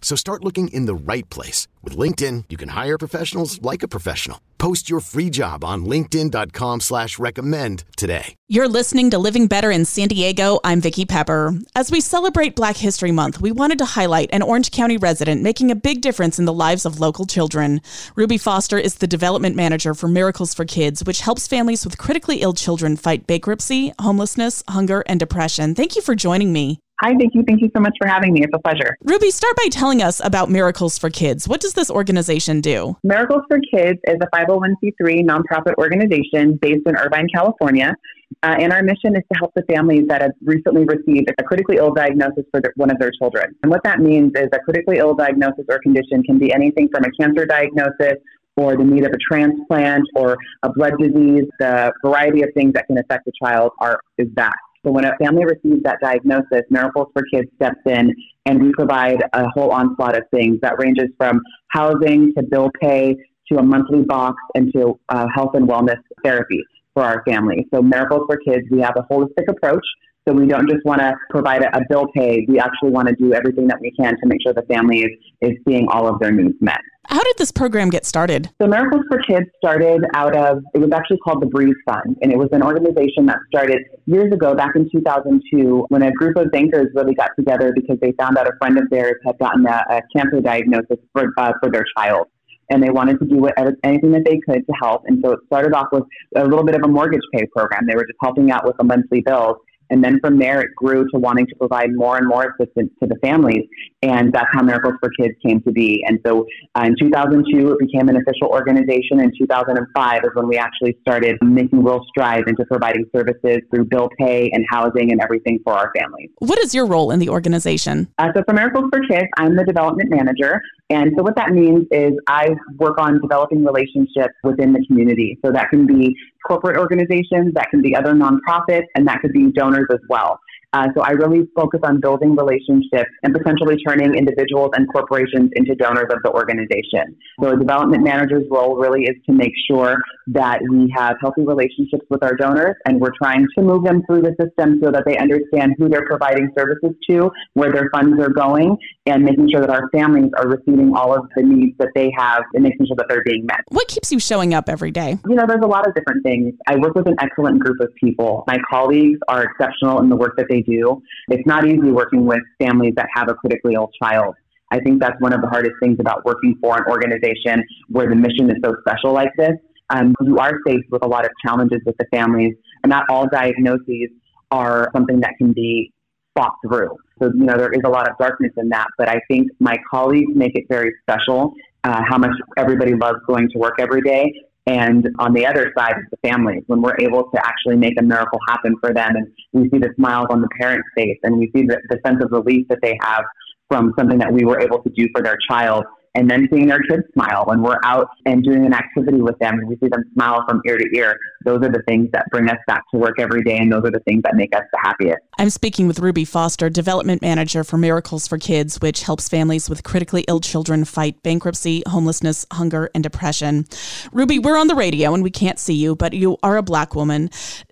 So start looking in the right place. With LinkedIn, you can hire professionals like a professional. Post your free job on linkedin.com slash recommend today. You're listening to Living Better in San Diego. I'm Vicki Pepper. As we celebrate Black History Month, we wanted to highlight an Orange County resident making a big difference in the lives of local children. Ruby Foster is the development manager for Miracles for Kids, which helps families with critically ill children fight bankruptcy, homelessness, hunger, and depression. Thank you for joining me. Hi, Vicki. Thank you so much for having me. It's a pleasure. Ruby, start by telling us about Miracles for Kids. What does this organization do? Miracles for Kids is a 501c3 nonprofit organization based in Irvine, California. Uh, and our mission is to help the families that have recently received a critically ill diagnosis for their, one of their children. And what that means is a critically ill diagnosis or condition can be anything from a cancer diagnosis or the need of a transplant or a blood disease. The variety of things that can affect a child are is vast. So when a family receives that diagnosis, Miracles for Kids steps in and we provide a whole onslaught of things that ranges from housing to bill pay to a monthly box and to uh, health and wellness therapy for our family. So Miracles for Kids, we have a holistic approach. So we don't just want to provide a, a bill pay. We actually want to do everything that we can to make sure the family is, is seeing all of their needs met. How did this program get started? So Miracles for Kids started out of, it was actually called the Breeze Fund. And it was an organization that started years ago, back in 2002, when a group of bankers really got together because they found out a friend of theirs had gotten a, a cancer diagnosis for, uh, for their child and they wanted to do whatever, anything that they could to help. And so it started off with a little bit of a mortgage pay program. They were just helping out with the monthly bills. And then from there, it grew to wanting to provide more and more assistance to the families. And that's how Miracles for Kids came to be. And so uh, in 2002, it became an official organization. In 2005 is when we actually started making real strides into providing services through bill pay and housing and everything for our families. What is your role in the organization? Uh, so for Miracles for Kids, I'm the development manager. And so what that means is I work on developing relationships within the community. So that can be corporate organizations, that can be other nonprofits, and that could be donors as well. Uh, so I really focus on building relationships and potentially turning individuals and corporations into donors of the organization. So a development manager's role really is to make sure that we have healthy relationships with our donors and we're trying to move them through the system so that they understand who they're providing services to, where their funds are going, and making sure that our families are receiving all of the needs that they have and making sure that they're being met. What keeps you showing up every day? You know, there's a lot of different things. I work with an excellent group of people. My colleagues are exceptional in the work that they do. It's not easy working with families that have a critically ill child. I think that's one of the hardest things about working for an organization where the mission is so special like this. Um, you are faced with a lot of challenges with the families, and not all diagnoses are something that can be fought through. So, you know, there is a lot of darkness in that, but I think my colleagues make it very special uh, how much everybody loves going to work every day. And on the other side is the families, when we're able to actually make a miracle happen for them. And we see the smiles on the parents' face and we see the, the sense of relief that they have from something that we were able to do for their child and then seeing their kids smile when we're out and doing an activity with them and we see them smile from ear to ear. Those are the things that bring us back to work every day, and those are the things that make us the happiest. I'm speaking with Ruby Foster, development manager for Miracles for Kids, which helps families with critically ill children fight bankruptcy, homelessness, hunger, and depression. Ruby, we're on the radio and we can't see you, but you are a black woman.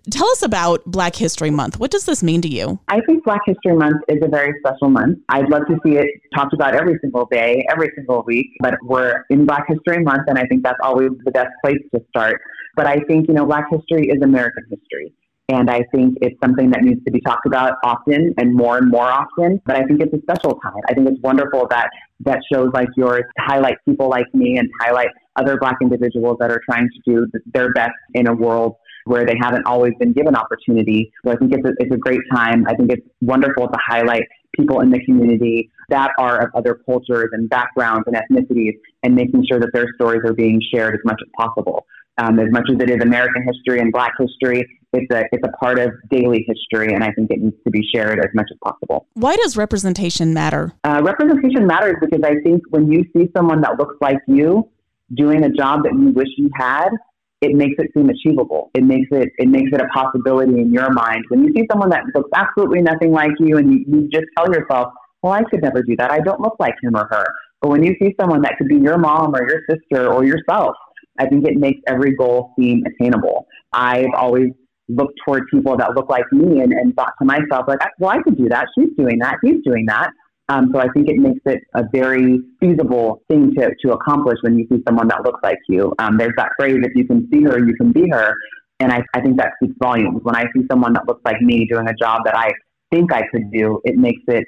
Tell us about Black History Month. What does this mean to you? I think Black History Month is a very special month. I'd love to see it talked about every single day, every single week, but we're in Black History Month, and I think that's always the best place to start. But I think, you know, Black history is American history. And I think it's something that needs to be talked about often and more and more often. But I think it's a special time. I think it's wonderful that that shows like yours highlight people like me and highlight other Black individuals that are trying to do their best in a world where they haven't always been given opportunity. So I think it's a, it's a great time. I think it's wonderful to highlight people in the community that are of other cultures and backgrounds and ethnicities and making sure that their stories are being shared as much as possible. Um, as much as it is American history and Black history, it's a it's a part of daily history, and I think it needs to be shared as much as possible. Why does representation matter? Uh, representation matters because I think when you see someone that looks like you doing a job that you wish you had, it makes it seem achievable. It makes it it makes it a possibility in your mind. When you see someone that looks absolutely nothing like you, and you, you just tell yourself, "Well, I could never do that. I don't look like him or her." But when you see someone that could be your mom or your sister or yourself, I think it makes every goal seem attainable. I've always looked toward people that look like me and, and thought to myself, like, well, I could do that. She's doing that. He's doing that. Um, so I think it makes it a very feasible thing to, to accomplish when you see someone that looks like you. Um, there's that phrase, if you can see her, you can be her. And I, I think that speaks volumes. When I see someone that looks like me doing a job that I think I could do, it makes it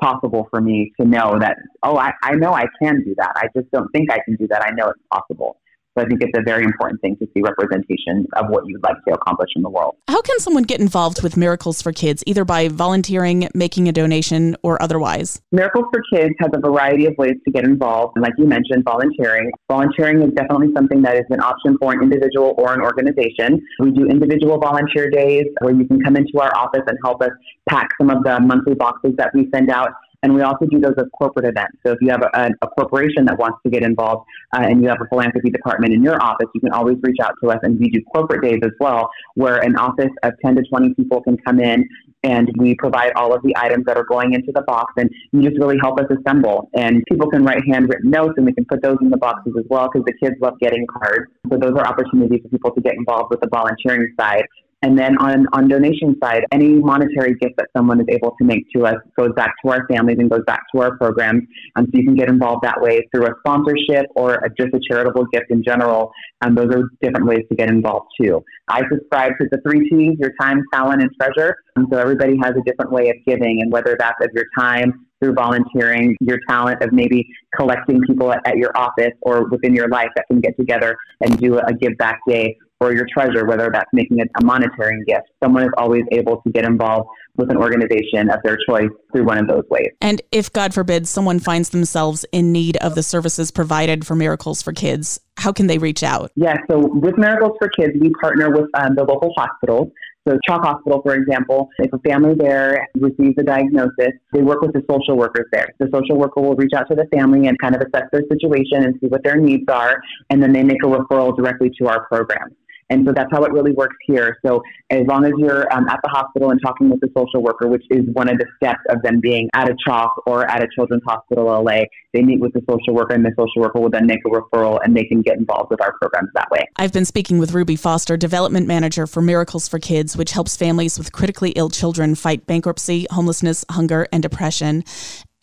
possible for me to know that, oh, I, I know I can do that. I just don't think I can do that. I know it's possible. So I think it's a very important thing to see representation of what you'd like to accomplish in the world. How can someone get involved with Miracles for Kids, either by volunteering, making a donation, or otherwise? Miracles for Kids has a variety of ways to get involved. And like you mentioned, volunteering. Volunteering is definitely something that is an option for an individual or an organization. We do individual volunteer days where you can come into our office and help us pack some of the monthly boxes that we send out and we also do those as corporate events. So if you have a, a corporation that wants to get involved uh, and you have a philanthropy department in your office, you can always reach out to us. And we do corporate days as well, where an office of 10 to 20 people can come in and we provide all of the items that are going into the box and you just really help us assemble and people can write handwritten notes and we can put those in the boxes as well because the kids love getting cards so those are opportunities for people to get involved with the volunteering side and then on, on donation side, any monetary gift that someone is able to make to us goes back to our families and goes back to our programs. Um, so you can get involved that way through a sponsorship or a, just a charitable gift in general. And um, those are different ways to get involved too. I subscribe to the three T's, your time, talent, and treasure. And so everybody has a different way of giving. And whether that's of your time, through volunteering, your talent of maybe collecting people at, at, your office or within your life that can get together and do a give back day, or your treasure, whether that's making a, a monetary gift. Someone is always able to get involved with an organization of their choice through one of those ways. And if, God forbid, someone finds themselves in need of the services provided for Miracles for Kids, how can they reach out? Yeah, so with Miracles for Kids, we partner with um, the local hospitals. So CHOC Hospital, for example, if a family there receives a diagnosis, they work with the social workers there. The social worker will reach out to the family and kind of assess their situation and see what their needs are, and then they make a referral directly to our program. And so that's how it really works here. So as long as you're um, at the hospital and talking with the social worker, which is one of the steps of them being at a CHOC or at a Children's Hospital LA, they meet with the social worker and the social worker will then make a referral and they can get involved with our programs that way. I've been speaking with Ruby Foster, Development Manager for Miracles for Kids, which helps families with critically ill children fight bankruptcy, homelessness, hunger, and depression.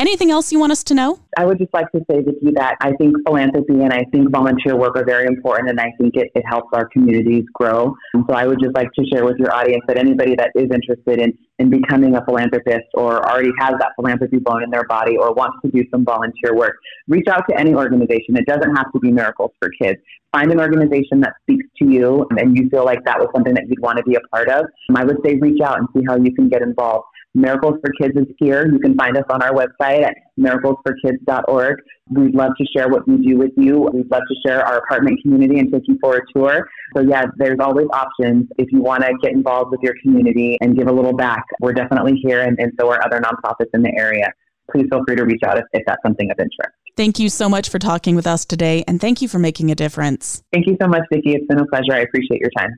Anything else you want us to know? I would just like to say, Vicki, that I think philanthropy and I think volunteer work are very important, and I think it, it helps our communities grow. And so I would just like to share with your audience that anybody that is interested in, in becoming a philanthropist or already has that philanthropy bone in their body or wants to do some volunteer work, reach out to any organization. It doesn't have to be Miracles for Kids. Find an organization that speaks to you and you feel like that was something that you'd want to be a part of. Um, I would say reach out and see how you can get involved. Miracles for Kids is here. You can find us on our website at miraclesforkids.org. We'd love to share what we do with you. We'd love to share our apartment community and take you for a tour. So, yeah, there's always options if you want to get involved with your community and give a little back. We're definitely here, and, and so are other nonprofits in the area. Please feel free to reach out if, if that's something of interest. Thank you so much for talking with us today, and thank you for making a difference. Thank you so much, Vicki. It's been a pleasure. I appreciate your time.